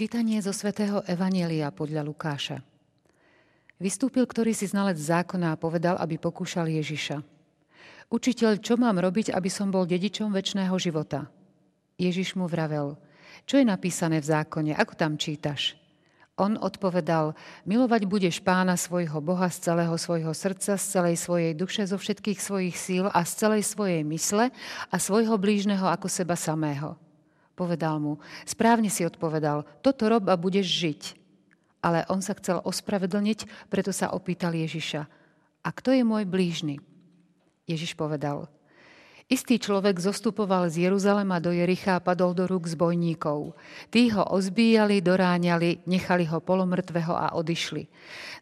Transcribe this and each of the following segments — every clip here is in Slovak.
Čítanie zo svätého Evanielia podľa Lukáša. Vystúpil ktorý si znalec zákona a povedal, aby pokúšal Ježiša. Učiteľ, čo mám robiť, aby som bol dedičom väčšného života? Ježiš mu vravel, čo je napísané v zákone, ako tam čítaš? On odpovedal, milovať budeš pána svojho Boha z celého svojho srdca, z celej svojej duše, zo všetkých svojich síl a z celej svojej mysle a svojho blížneho ako seba samého. Povedal mu, správne si odpovedal, toto rob a budeš žiť. Ale on sa chcel ospravedlniť, preto sa opýtal Ježiša, a kto je môj blížny? Ježiš povedal, Istý človek zostupoval z Jeruzalema do Jericha a padol do rúk zbojníkov. Tí ho ozbíjali, doráňali, nechali ho polomrtvého a odišli.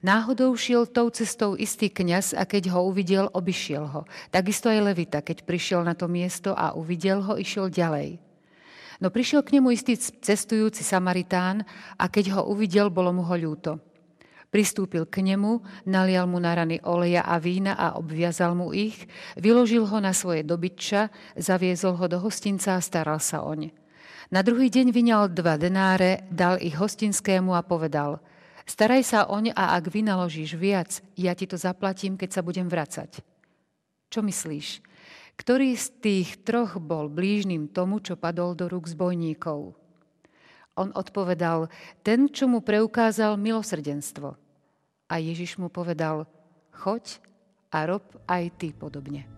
Náhodou šiel tou cestou istý kňaz a keď ho uvidel, obišiel ho. Takisto aj Levita, keď prišiel na to miesto a uvidel ho, išiel ďalej. No prišiel k nemu istý cestujúci Samaritán a keď ho uvidel, bolo mu ho ľúto. Pristúpil k nemu, nalial mu na rany oleja a vína a obviazal mu ich, vyložil ho na svoje dobytča, zaviezol ho do hostinca a staral sa oň. Na druhý deň vyňal dva denáre, dal ich hostinskému a povedal Staraj sa oň a ak vynaložíš viac, ja ti to zaplatím, keď sa budem vracať. Čo myslíš? Ktorý z tých troch bol blížnym tomu, čo padol do rúk zbojníkov? On odpovedal, ten, čo mu preukázal milosrdenstvo. A Ježiš mu povedal, choď a rob aj ty podobne.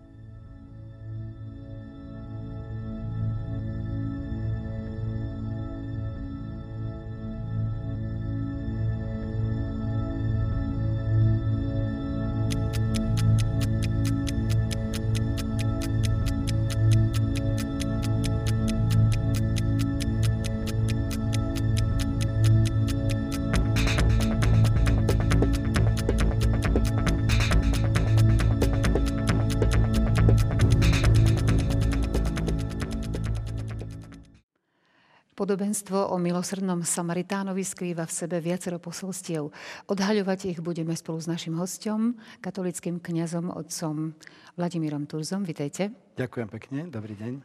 Podobenstvo o milosrdnom Samaritánovi skrýva v sebe viacero posolstiev. Odhaľovať ich budeme spolu s našim hostom, katolickým kňazom, otcom Vladimírom Turzom. Vitejte. Ďakujem pekne, dobrý deň. E,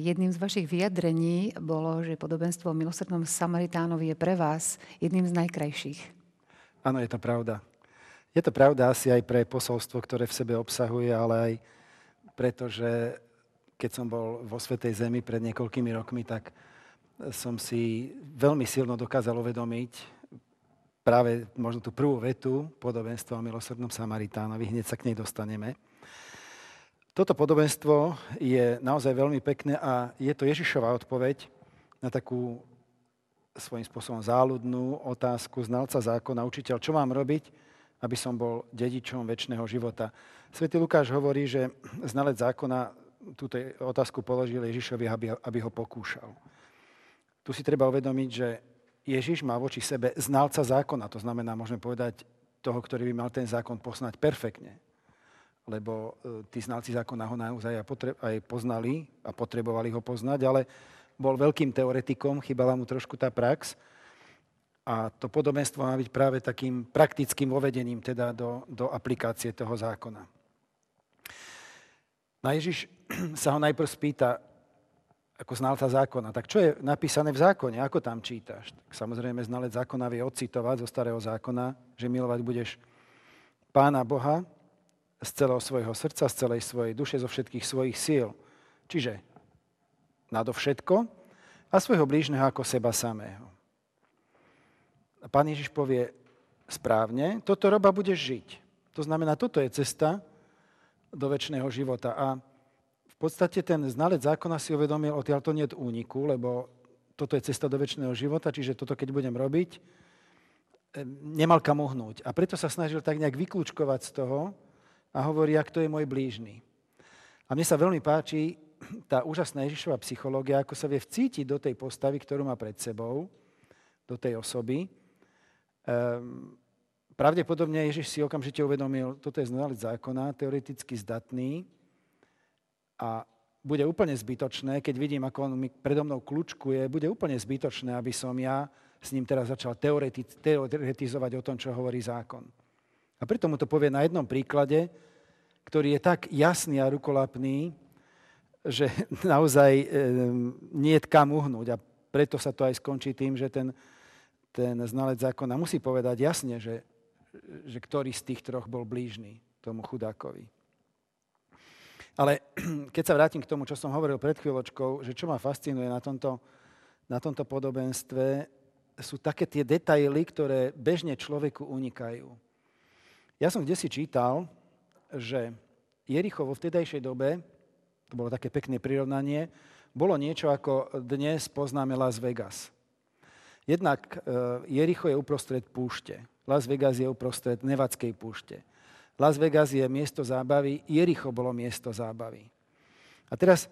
jedným z vašich vyjadrení bolo, že podobenstvo o milosrdnom Samaritánovi je pre vás jedným z najkrajších. Áno, je to pravda. Je to pravda asi aj pre posolstvo, ktoré v sebe obsahuje, ale aj preto, že keď som bol vo Svetej Zemi pred niekoľkými rokmi, tak som si veľmi silno dokázal uvedomiť práve možno tú prvú vetu podobenstva o milosrdnom Samaritánovi. Hneď sa k nej dostaneme. Toto podobenstvo je naozaj veľmi pekné a je to Ježišová odpoveď na takú svojím spôsobom záľudnú otázku znalca zákona, učiteľ, čo mám robiť, aby som bol dedičom väčšného života. Svetý Lukáš hovorí, že znalec zákona túto otázku položil Ježišovi, aby, aby ho pokúšal. Tu si treba uvedomiť, že Ježiš má voči sebe znalca zákona. To znamená, môžeme povedať, toho, ktorý by mal ten zákon poznať perfektne. Lebo e, tí znalci zákona ho naozaj aj poznali a potrebovali ho poznať, ale bol veľkým teoretikom, chýbala mu trošku tá prax. A to podobenstvo má byť práve takým praktickým uvedením teda do, do aplikácie toho zákona. Na Ježiš sa ho najprv spýta, ako znalca zákona. Tak čo je napísané v zákone? Ako tam čítaš? Tak samozrejme znalec zákona vie ocitovať zo starého zákona, že milovať budeš Pána Boha z celého svojho srdca, z celej svojej duše, zo všetkých svojich síl. Čiže nadovšetko a svojho blížneho ako seba samého. A pán Ježiš povie správne, toto roba budeš žiť. To znamená, toto je cesta do väčšného života. A podstate ten znalec zákona si uvedomil, odtiaľ to nie je úniku, lebo toto je cesta do väčšného života, čiže toto keď budem robiť, e, nemal kam uhnúť. A preto sa snažil tak nejak vyklúčkovať z toho a hovorí, ak to je môj blížny. A mne sa veľmi páči tá úžasná Ježišová psychológia, ako sa vie vcítiť do tej postavy, ktorú má pred sebou, do tej osoby. Ehm, pravdepodobne Ježiš si okamžite uvedomil, toto je znalec zákona, teoreticky zdatný, a bude úplne zbytočné, keď vidím, ako on mi predo mnou kľúčkuje, bude úplne zbytočné, aby som ja s ním teraz začal teoretizovať o tom, čo hovorí zákon. A preto mu to povie na jednom príklade, ktorý je tak jasný a rukolapný, že naozaj e, nie je kam uhnúť. A preto sa to aj skončí tým, že ten, ten znalec zákona musí povedať jasne, že, že ktorý z tých troch bol blížny tomu chudákovi. Ale keď sa vrátim k tomu, čo som hovoril pred chvíľočkou, že čo ma fascinuje na tomto, na tomto podobenstve, sú také tie detaily, ktoré bežne človeku unikajú. Ja som kde si čítal, že Jericho vo vtedajšej dobe, to bolo také pekné prirovnanie, bolo niečo ako dnes poznáme Las Vegas. Jednak e, Jericho je uprostred púšte. Las Vegas je uprostred Nevadskej púšte. Las Vegas je miesto zábavy, Jericho bolo miesto zábavy. A teraz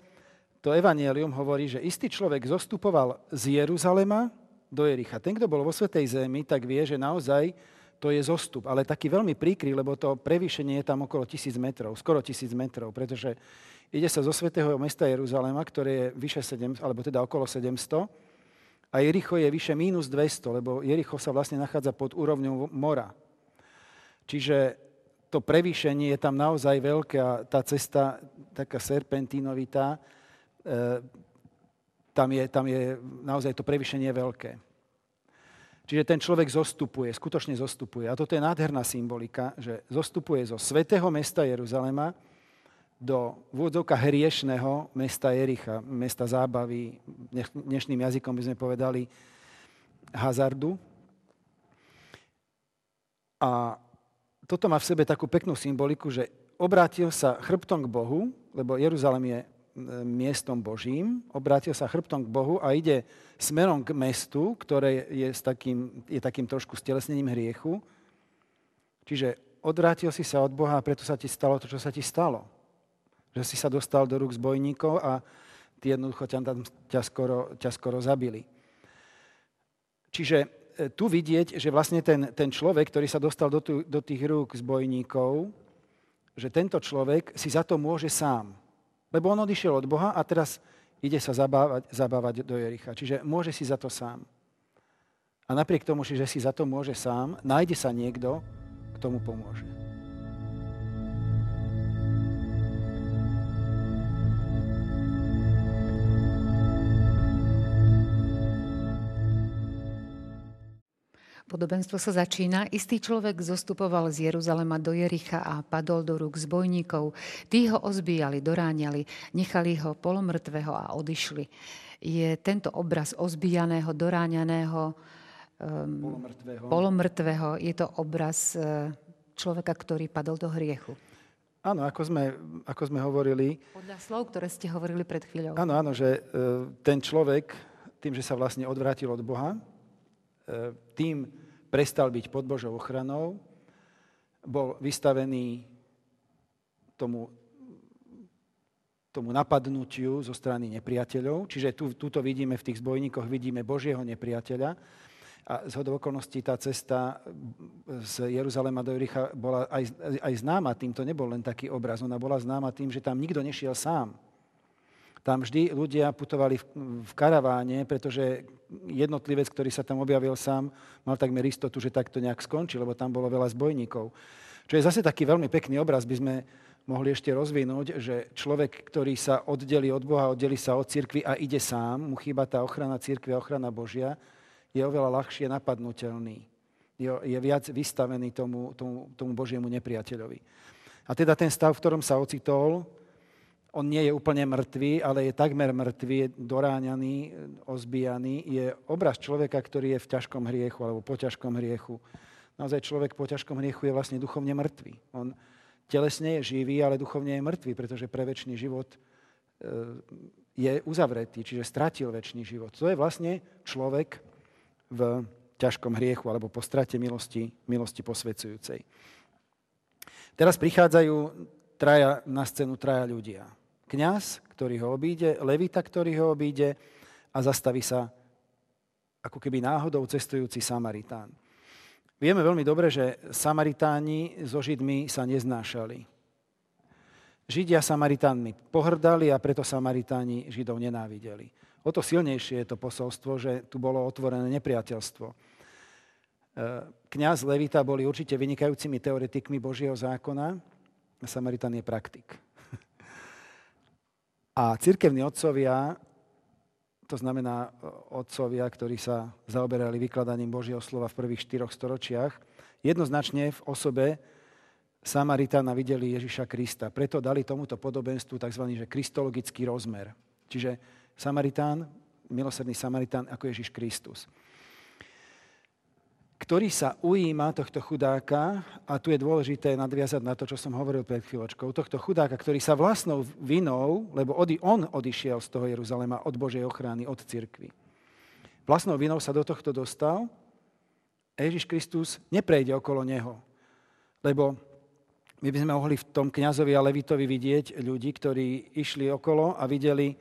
to evanielium hovorí, že istý človek zostupoval z Jeruzalema do Jericha. Ten, kto bol vo Svetej Zemi, tak vie, že naozaj to je zostup, ale taký veľmi príkry, lebo to prevýšenie je tam okolo tisíc metrov, skoro tisíc metrov, pretože ide sa zo svätého mesta Jeruzalema, ktoré je vyše 7, alebo teda okolo 700, a Jericho je vyše minus 200, lebo Jericho sa vlastne nachádza pod úrovňou mora. Čiže to prevýšenie je tam naozaj veľké a tá cesta taká serpentínovitá, e, tam je, tam je naozaj to prevýšenie veľké. Čiže ten človek zostupuje, skutočne zostupuje. A toto je nádherná symbolika, že zostupuje zo svetého mesta Jeruzalema do vôdzovka hriešného mesta Jericha, mesta zábavy, dnešným jazykom by sme povedali hazardu. A toto má v sebe takú peknú symboliku, že obrátil sa chrbtom k Bohu, lebo Jeruzalem je miestom Božím, obrátil sa chrbtom k Bohu a ide smerom k mestu, ktoré je, s takým, je takým trošku stelesnením hriechu. Čiže odvrátil si sa od Boha a preto sa ti stalo to, čo sa ti stalo. Že si sa dostal do rúk zbojníkov a tí jednoducho ťa, ťa, skoro, ťa skoro zabili. Čiže tu vidieť, že vlastne ten, ten človek, ktorý sa dostal do, tu, do tých rúk zbojníkov, že tento človek si za to môže sám. Lebo on odišiel od Boha a teraz ide sa zabávať, zabávať do Jericha. Čiže môže si za to sám. A napriek tomu, že si za to môže sám, nájde sa niekto, k tomu pomôže. Podobenstvo sa začína. Istý človek zostupoval z Jeruzalema do Jericha a padol do rúk zbojníkov. Tí ho ozbíjali, doráňali, nechali ho polomrtvého a odišli. Je tento obraz ozbíjaného, doráňaného, um, polomrtvého. polomrtvého, je to obraz uh, človeka, ktorý padol do hriechu. Áno, ako sme, ako sme hovorili. Podľa slov, ktoré ste hovorili pred chvíľou. Áno, áno, že uh, ten človek, tým, že sa vlastne odvrátil od Boha, E, tým prestal byť pod Božou ochranou, bol vystavený tomu, tomu napadnutiu zo strany nepriateľov. Čiže tu, tuto vidíme v tých zbojníkoch, vidíme Božieho nepriateľa. A z okolností tá cesta z Jeruzalema do Jericha bola aj, aj známa tým, to nebol len taký obraz, ona bola známa tým, že tam nikto nešiel sám. Tam vždy ľudia putovali v, v karaváne, pretože jednotlivec, ktorý sa tam objavil sám, mal takmer istotu, že takto nejak skončí, lebo tam bolo veľa zbojníkov. Čo je zase taký veľmi pekný obraz, by sme mohli ešte rozvinúť, že človek, ktorý sa oddeli od Boha, oddeli sa od cirkvi a ide sám, mu chýba tá ochrana cirkvi a ochrana Božia, je oveľa ľahšie napadnutelný. Je, je viac vystavený tomu, tomu, tomu Božiemu nepriateľovi. A teda ten stav, v ktorom sa ocitol, on nie je úplne mŕtvý, ale je takmer mŕtvý, je doráňaný, ozbíjaný. Je obraz človeka, ktorý je v ťažkom hriechu alebo po ťažkom hriechu. Naozaj človek po ťažkom hriechu je vlastne duchovne mŕtvý. On telesne je živý, ale duchovne je mŕtvý, pretože pre väčší život e, je uzavretý, čiže stratil väčší život. To je vlastne človek v ťažkom hriechu alebo po strate milosti, milosti posvedzujúcej. Teraz prichádzajú traja, na scénu traja ľudia kňaz, ktorý ho obíde, levita, ktorý ho obíde a zastaví sa ako keby náhodou cestujúci Samaritán. Vieme veľmi dobre, že Samaritáni so Židmi sa neznášali. Židia Samaritánmi pohrdali a preto Samaritáni Židov nenávideli. O to silnejšie je to posolstvo, že tu bolo otvorené nepriateľstvo. E, kňaz Levita boli určite vynikajúcimi teoretikmi Božieho zákona a Samaritán je praktik. A církevní otcovia to znamená otcovia, ktorí sa zaoberali vykladaním Božieho slova v prvých štyroch storočiach, jednoznačne v osobe Samaritána videli Ježiša Krista. Preto dali tomuto podobenstvu tzv. Že kristologický rozmer. Čiže Samaritán, milosrdný Samaritán ako Ježiš Kristus ktorý sa ujíma tohto chudáka, a tu je dôležité nadviazať na to, čo som hovoril pred chvíľočkou, tohto chudáka, ktorý sa vlastnou vinou, lebo on odišiel z toho Jeruzalema od Božej ochrany, od cirkvy. Vlastnou vinou sa do tohto dostal a Ježiš Kristus neprejde okolo neho. Lebo my by sme mohli v tom kňazovi a levitovi vidieť ľudí, ktorí išli okolo a videli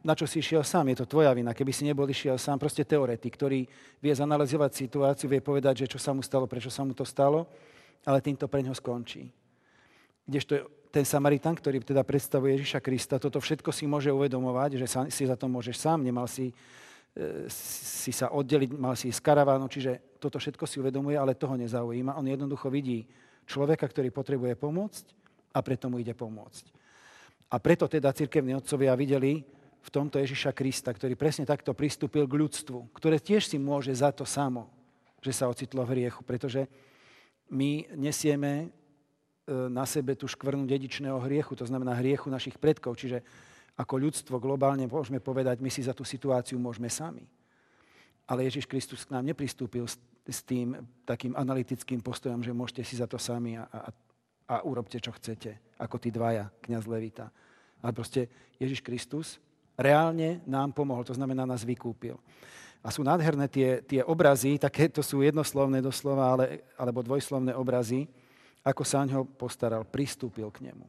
na čo si išiel sám, je to tvoja vina. Keby si nebol išiel sám, proste teoretik, ktorý vie zanalizovať situáciu, vie povedať, že čo sa mu stalo, prečo sa mu to stalo, ale týmto pre ňo skončí. Kdežto ten Samaritan, ktorý teda predstavuje Ježiša Krista, toto všetko si môže uvedomovať, že si za to môžeš sám, nemal si, e, si sa oddeliť, mal si ísť karavánu, čiže toto všetko si uvedomuje, ale toho nezaujíma. On jednoducho vidí človeka, ktorý potrebuje pomôcť a preto mu ide pomôcť. A preto teda cirkevní otcovia videli, v tomto Ježiša Krista, ktorý presne takto pristúpil k ľudstvu, ktoré tiež si môže za to samo, že sa ocitlo v hriechu, pretože my nesieme e, na sebe tú škvrnu dedičného hriechu, to znamená hriechu našich predkov, čiže ako ľudstvo globálne môžeme povedať, my si za tú situáciu môžeme sami. Ale Ježiš Kristus k nám nepristúpil s, tým takým analytickým postojom, že môžete si za to sami a, a, a urobte, čo chcete, ako tí dvaja, kniaz Levita. Ale proste Ježiš Kristus reálne nám pomohol, to znamená nás vykúpil. A sú nádherné tie, tie obrazy, také to sú jednoslovné doslova, ale, alebo dvojslovné obrazy, ako sa ňo postaral, pristúpil k nemu.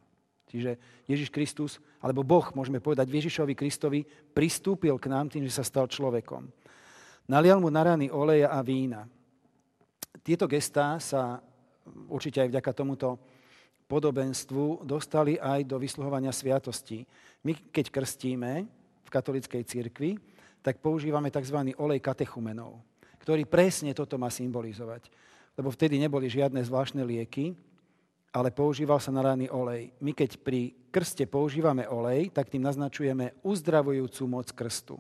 Čiže Ježiš Kristus, alebo Boh, môžeme povedať, Ježišovi Kristovi pristúpil k nám tým, že sa stal človekom. Nalial mu na rany oleja a vína. Tieto gestá sa určite aj vďaka tomuto podobenstvu dostali aj do vysluhovania sviatosti. My, keď krstíme, katolíckej cirkvi, tak používame tzv. olej katechumenov, ktorý presne toto má symbolizovať. Lebo vtedy neboli žiadne zvláštne lieky, ale používal sa na ranný olej. My keď pri krste používame olej, tak tým naznačujeme uzdravujúcu moc krstu.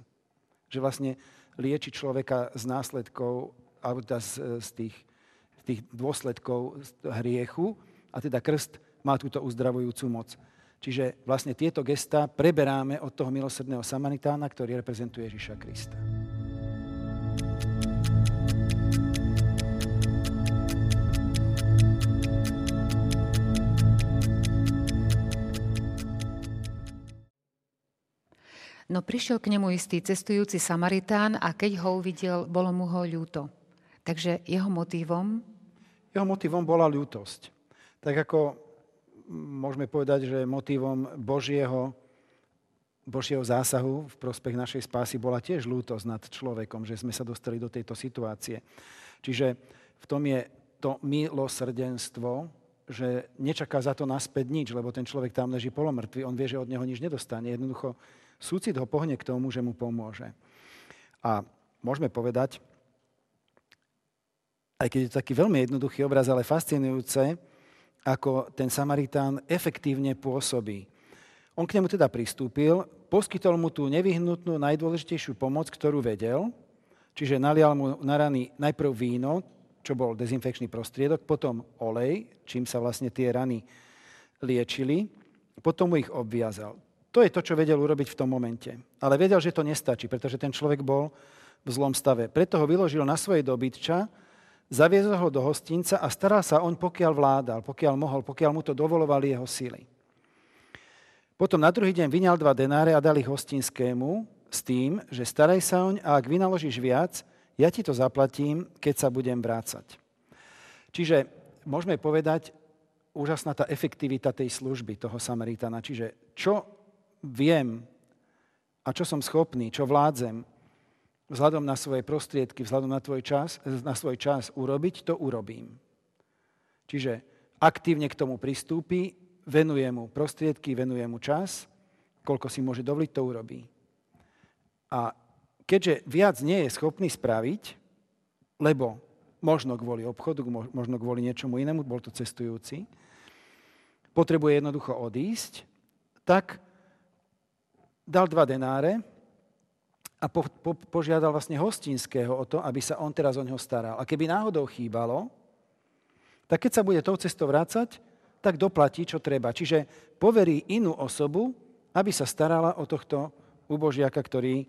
Že vlastne lieči človeka z následkov, alebo teda z, z tých, z tých dôsledkov hriechu, a teda krst má túto uzdravujúcu moc. Čiže vlastne tieto gesta preberáme od toho milosrdného Samaritána, ktorý reprezentuje Ježiša Krista. No prišiel k nemu istý cestujúci Samaritán a keď ho uvidel, bolo mu ho ľúto. Takže jeho motivom? Jeho motivom bola ľútosť. Tak ako môžeme povedať, že motivom Božieho, Božieho zásahu v prospech našej spásy bola tiež lútosť nad človekom, že sme sa dostali do tejto situácie. Čiže v tom je to milosrdenstvo, že nečaká za to naspäť nič, lebo ten človek tam leží polomrtvý, on vie, že od neho nič nedostane. Jednoducho súcit ho pohne k tomu, že mu pomôže. A môžeme povedať, aj keď je to taký veľmi jednoduchý obraz, ale fascinujúce, ako ten Samaritán efektívne pôsobí. On k nemu teda pristúpil, poskytol mu tú nevyhnutnú, najdôležitejšiu pomoc, ktorú vedel, čiže nalial mu na rany najprv víno, čo bol dezinfekčný prostriedok, potom olej, čím sa vlastne tie rany liečili, potom mu ich obviazal. To je to, čo vedel urobiť v tom momente. Ale vedel, že to nestačí, pretože ten človek bol v zlom stave. Preto ho vyložil na svoje dobytča, Zaviezol ho do hostinca a staral sa oň, pokiaľ vládal, pokiaľ mohol, pokiaľ mu to dovolovali jeho sily. Potom na druhý deň vyňal dva denáre a dal ich hostinskému s tým, že staraj sa oň a ak vynaložíš viac, ja ti to zaplatím, keď sa budem vrácať. Čiže môžeme povedať, úžasná tá efektivita tej služby toho Samaritana. Čiže čo viem a čo som schopný, čo vládzem, vzhľadom na svoje prostriedky, vzhľadom na, tvoj čas, na svoj čas urobiť, to urobím. Čiže aktívne k tomu pristúpi, venuje mu prostriedky, venuje mu čas, koľko si môže dovoliť, to urobí. A keďže viac nie je schopný spraviť, lebo možno kvôli obchodu, možno kvôli niečomu inému, bol to cestujúci, potrebuje jednoducho odísť, tak dal dva denáre a po, po, požiadal vlastne hostinského o to, aby sa on teraz o neho staral. A keby náhodou chýbalo, tak keď sa bude tou cestou vrácať, tak doplatí, čo treba. Čiže poverí inú osobu, aby sa starala o tohto ubožiaka, ktorý e,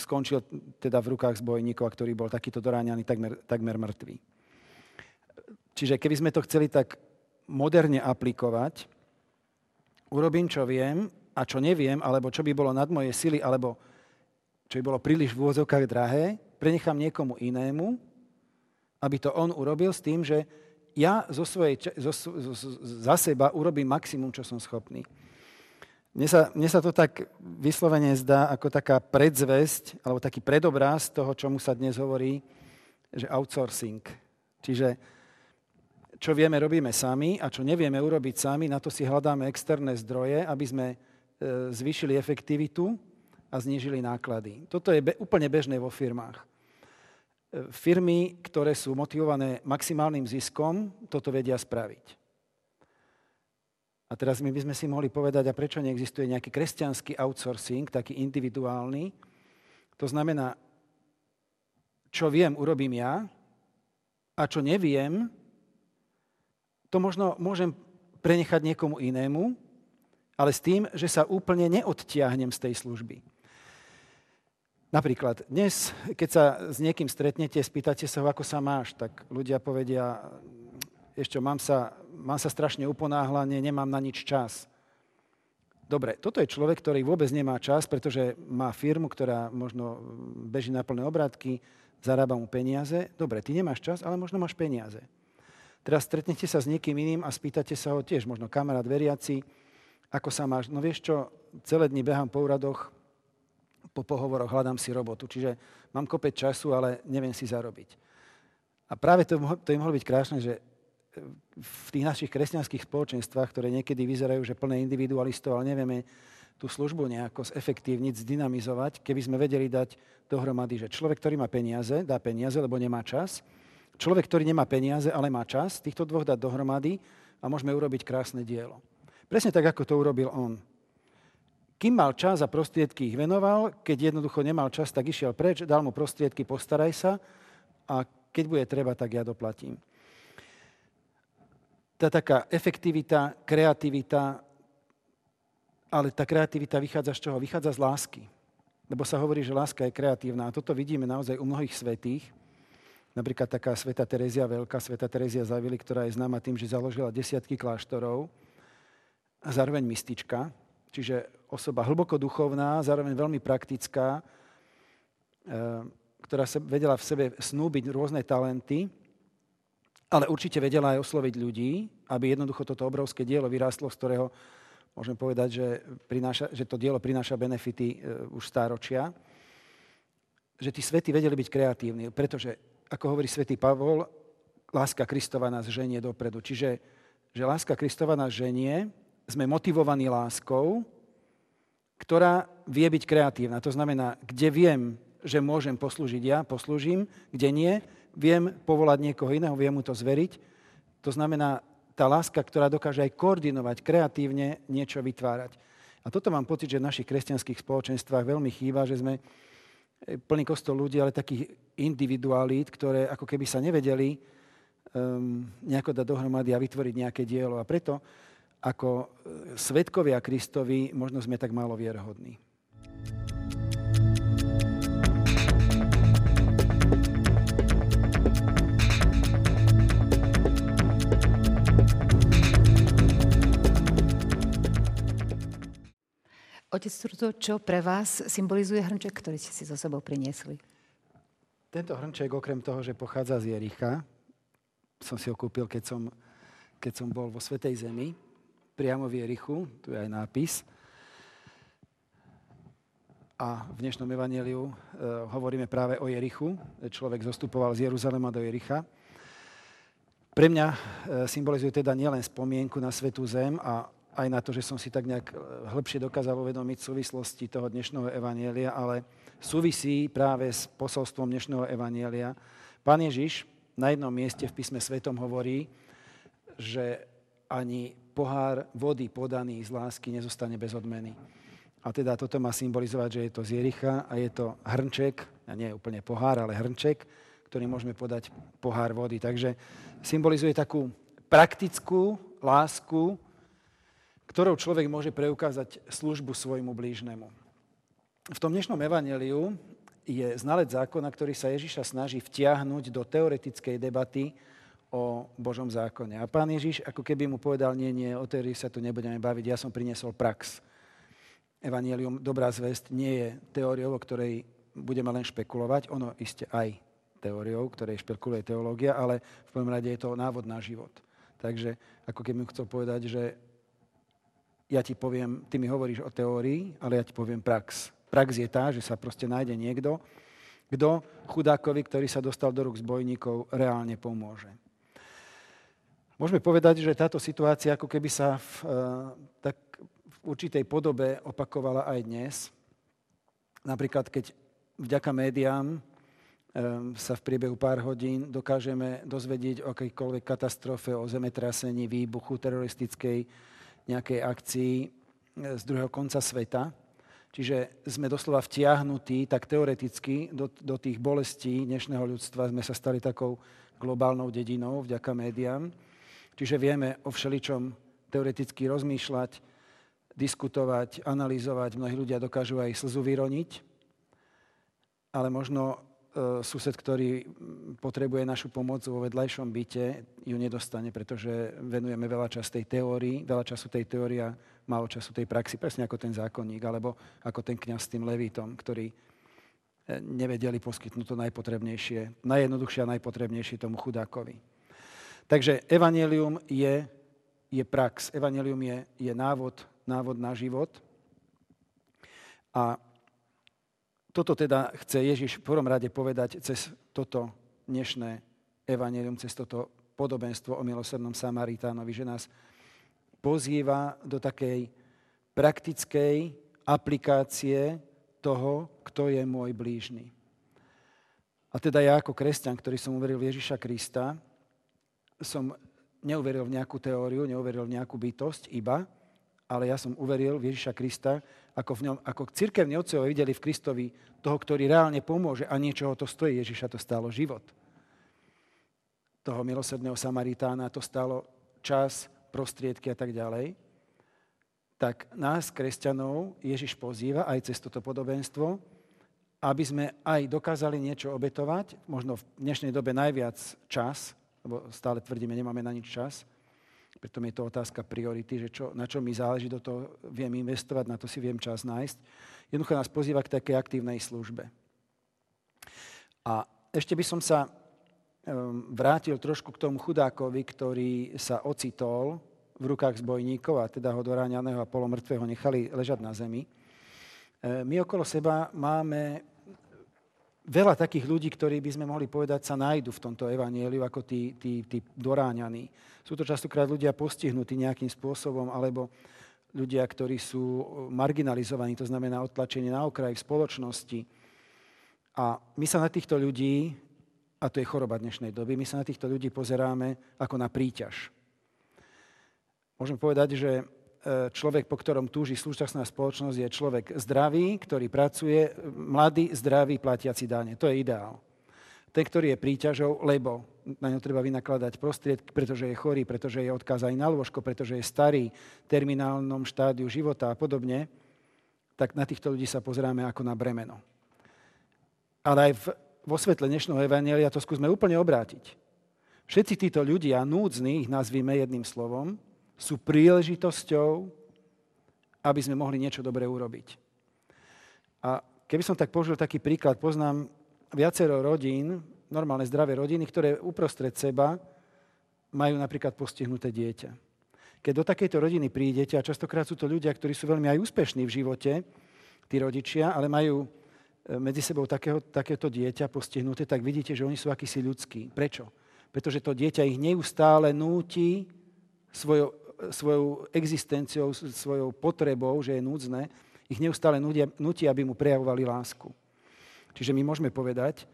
skončil teda v rukách zbojníkov a ktorý bol takýto doráňaný takmer, takmer mŕtvý. Čiže keby sme to chceli tak moderne aplikovať, urobím, čo viem a čo neviem, alebo čo by bolo nad moje sily, alebo čo by bolo príliš v úvodzovkách drahé, prenechám niekomu inému, aby to on urobil s tým, že ja zo svojej, zo, zo, za seba urobím maximum, čo som schopný. Mne sa, mne sa to tak vyslovene zdá ako taká predzvesť, alebo taký predobraz toho, čomu sa dnes hovorí, že outsourcing. Čiže čo vieme, robíme sami a čo nevieme urobiť sami, na to si hľadáme externé zdroje, aby sme e, zvýšili efektivitu a znížili náklady. Toto je be- úplne bežné vo firmách. E, firmy, ktoré sú motivované maximálnym ziskom, toto vedia spraviť. A teraz my by sme si mohli povedať, a prečo neexistuje nejaký kresťanský outsourcing, taký individuálny. To znamená, čo viem, urobím ja, a čo neviem, to možno môžem prenechať niekomu inému, ale s tým, že sa úplne neodtiahnem z tej služby. Napríklad dnes, keď sa s niekým stretnete, spýtate sa ho, ako sa máš, tak ľudia povedia, ešte mám sa, mám sa strašne uponáhlanie, nemám na nič čas. Dobre, toto je človek, ktorý vôbec nemá čas, pretože má firmu, ktorá možno beží na plné obrátky, zarába mu peniaze. Dobre, ty nemáš čas, ale možno máš peniaze. Teraz stretnete sa s niekým iným a spýtate sa ho tiež, možno kamarát veriaci, ako sa máš. No vieš čo, celé dni behám po úradoch, po pohovoroch hľadám si robotu. Čiže mám kopec času, ale neviem si zarobiť. A práve to, to im mohlo byť krásne, že v tých našich kresťanských spoločenstvách, ktoré niekedy vyzerajú, že plné individualistov, ale nevieme tú službu nejako zefektívniť, zdynamizovať, keby sme vedeli dať dohromady, že človek, ktorý má peniaze, dá peniaze, lebo nemá čas, človek, ktorý nemá peniaze, ale má čas, týchto dvoch dať dohromady a môžeme urobiť krásne dielo. Presne tak, ako to urobil on. Kým mal čas a prostriedky ich venoval, keď jednoducho nemal čas, tak išiel preč, dal mu prostriedky, postaraj sa a keď bude treba, tak ja doplatím. Tá taká efektivita, kreativita, ale tá kreativita vychádza z čoho? Vychádza z lásky. Lebo sa hovorí, že láska je kreatívna a toto vidíme naozaj u mnohých svetých. Napríklad taká sveta Terezia Veľká, sveta Terezia Zavili, ktorá je známa tým, že založila desiatky kláštorov a zároveň mystička, čiže osoba hlboko duchovná, zároveň veľmi praktická, eh, ktorá sa vedela v sebe snúbiť rôzne talenty, ale určite vedela aj osloviť ľudí, aby jednoducho toto obrovské dielo vyrástlo, z ktorého môžem povedať, že, prináša, že to dielo prináša benefity eh, už stáročia. Že tí svety vedeli byť kreatívni, pretože, ako hovorí svätý Pavol, láska Kristova nás ženie dopredu. Čiže že láska Kristova nás ženie, sme motivovaní láskou, ktorá vie byť kreatívna. To znamená, kde viem, že môžem poslúžiť ja, poslúžim, kde nie, viem povolať niekoho iného, viem mu to zveriť. To znamená, tá láska, ktorá dokáže aj koordinovať, kreatívne niečo vytvárať. A toto mám pocit, že v našich kresťanských spoločenstvách veľmi chýba, že sme plný kostol ľudí, ale takých individualít, ktoré ako keby sa nevedeli um, nejako dať dohromady a vytvoriť nejaké dielo. A preto ako e, svetkovia Kristovi možno sme tak málo vierhodní. Otec Turto, čo pre vás symbolizuje hrnček, ktorý ste si so sebou priniesli? Tento hrnček, okrem toho, že pochádza z Jericha, som si ho kúpil, keď som, keď som bol vo Svetej Zemi, priamo v Jerichu, tu je aj nápis. A v dnešnom evaneliu e, hovoríme práve o Jerichu. Človek zostupoval z Jeruzalema do Jericha. Pre mňa e, symbolizuje teda nielen spomienku na Svetú zem a aj na to, že som si tak nejak e, hĺbšie dokázal uvedomiť súvislosti toho dnešného evanielia, ale súvisí práve s posolstvom dnešného evanielia. Pán Ježiš na jednom mieste v písme Svetom hovorí, že ani pohár vody podaný z lásky nezostane bez odmeny. A teda toto má symbolizovať, že je to z a je to hrnček, a nie úplne pohár, ale hrnček, ktorý môžeme podať pohár vody. Takže symbolizuje takú praktickú lásku, ktorou človek môže preukázať službu svojmu blížnemu. V tom dnešnom evaneliu je znalec zákona, ktorý sa Ježiša snaží vtiahnuť do teoretickej debaty o Božom zákone. A pán Ježiš ako keby mu povedal, nie, nie, o teórii sa tu nebudeme baviť, ja som priniesol prax. Evangelium, dobrá zväzť, nie je teóriou, o ktorej budeme len špekulovať, ono iste aj teóriou, ktorej špekuluje teológia, ale v prvom rade je to návod na život. Takže ako keby mu chcel povedať, že ja ti poviem, ty mi hovoríš o teórii, ale ja ti poviem prax. Prax je tá, že sa proste nájde niekto, kto chudákovi, ktorý sa dostal do rúk zbojníkov, reálne pomôže. Môžeme povedať, že táto situácia ako keby sa v, eh, tak v určitej podobe opakovala aj dnes. Napríklad, keď vďaka médiám eh, sa v priebehu pár hodín dokážeme dozvedieť o akejkoľvek katastrofe, o zemetrasení, výbuchu teroristickej nejakej akcii e, z druhého konca sveta. Čiže sme doslova vtiahnutí tak teoreticky do, do tých bolestí dnešného ľudstva. Sme sa stali takou globálnou dedinou vďaka médiám. Čiže vieme o všeličom teoreticky rozmýšľať, diskutovať, analyzovať. Mnohí ľudia dokážu aj slzu vyroniť, ale možno E, sused, ktorý potrebuje našu pomoc vo vedľajšom byte, ju nedostane, pretože venujeme veľa času tej teórii, veľa času tej teórii a málo času tej praxi, presne ako ten zákonník, alebo ako ten kňaz s tým levítom, ktorí e, nevedeli poskytnúť to najpotrebnejšie, najjednoduchšie a najpotrebnejšie tomu chudákovi. Takže evanelium je, je prax, evanelium je, je návod, návod na život. A toto teda chce Ježiš v prvom rade povedať cez toto dnešné evanelium, cez toto podobenstvo o milosrdnom Samaritánovi, že nás pozýva do takej praktickej aplikácie toho, kto je môj blížny. A teda ja ako kresťan, ktorý som uveril Ježiša Krista, som neuveril v nejakú teóriu, neuveril v nejakú bytosť iba, ale ja som uveril v Ježiša Krista, ako, v ňom, ako církevní otcovia videli v Kristovi toho, ktorý reálne pomôže a niečoho to stojí. Ježiša to stálo život. Toho milosrdného Samaritána to stálo čas, prostriedky a tak ďalej. Tak nás, kresťanov, Ježiš pozýva aj cez toto podobenstvo, aby sme aj dokázali niečo obetovať, možno v dnešnej dobe najviac čas, lebo stále tvrdíme, nemáme na nič čas, preto je to otázka priority, že čo, na čo mi záleží, do toho viem investovať, na to si viem čas nájsť. Jednoducho nás pozýva k takej aktívnej službe. A ešte by som sa um, vrátil trošku k tomu chudákovi, ktorý sa ocitol v rukách zbojníkov a teda ho do ráňaného a polomrtvého nechali ležať na zemi. E, my okolo seba máme veľa takých ľudí, ktorí by sme mohli povedať, sa nájdu v tomto evanieliu ako tí, tí, tí doráňaní. Sú to častokrát ľudia postihnutí nejakým spôsobom, alebo ľudia, ktorí sú marginalizovaní, to znamená odtlačení na okraj spoločnosti. A my sa na týchto ľudí, a to je choroba dnešnej doby, my sa na týchto ľudí pozeráme ako na príťaž. Môžem povedať, že človek, po ktorom túži súčasná spoločnosť, je človek zdravý, ktorý pracuje, mladý, zdravý, platiaci dáne. To je ideál. Ten, ktorý je príťažou, lebo na ňo treba vynakladať prostriedky, pretože je chorý, pretože je odkázaný na lôžko, pretože je starý, v terminálnom štádiu života a podobne, tak na týchto ľudí sa pozeráme ako na bremeno. Ale aj v, vo svetle dnešného evanelia to skúsme úplne obrátiť. Všetci títo ľudia, núdzni, ich nazvime jedným slovom, sú príležitosťou, aby sme mohli niečo dobré urobiť. A keby som tak použil taký príklad, poznám viacero rodín, normálne zdravé rodiny, ktoré uprostred seba majú napríklad postihnuté dieťa. Keď do takejto rodiny prídete, a častokrát sú to ľudia, ktorí sú veľmi aj úspešní v živote, tí rodičia, ale majú e, medzi sebou takého, takéto dieťa postihnuté, tak vidíte, že oni sú akýsi ľudskí. Prečo? Pretože to dieťa ich neustále núti svojou svojou existenciou, svojou potrebou, že je núdzne, ich neustále nutí, aby mu prejavovali lásku. Čiže my môžeme povedať,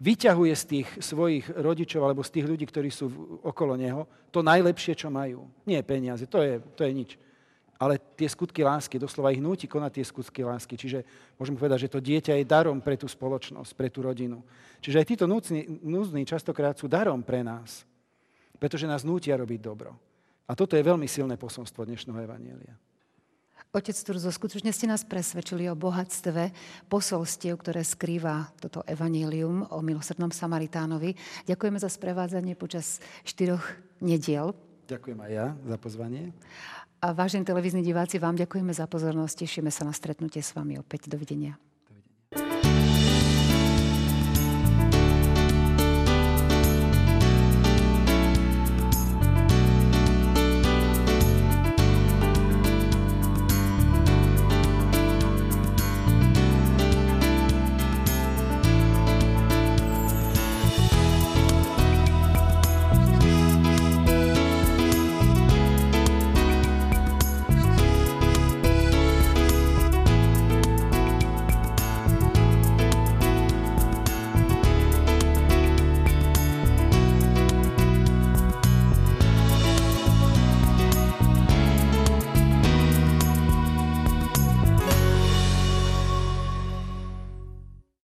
vyťahuje z tých svojich rodičov alebo z tých ľudí, ktorí sú okolo neho, to najlepšie, čo majú. Nie peniaze, to je, to je nič. ale tie skutky lásky, doslova ich núti konať tie skutky lásky. Čiže môžeme povedať, že to dieťa je darom pre tú spoločnosť, pre tú rodinu. Čiže aj títo núzni, núzni častokrát sú darom pre nás, pretože nás nútia robiť dobro. A toto je veľmi silné posolstvo dnešného Evanielia. Otec Turzo, skutočne ste nás presvedčili o bohatstve posolstiev, ktoré skrýva toto evanílium o milosrdnom Samaritánovi. Ďakujeme za sprevádzanie počas štyroch nediel. Ďakujem aj ja za pozvanie. A vážení televízni diváci, vám ďakujeme za pozornosť. Tešíme sa na stretnutie s vami opäť. Dovidenia.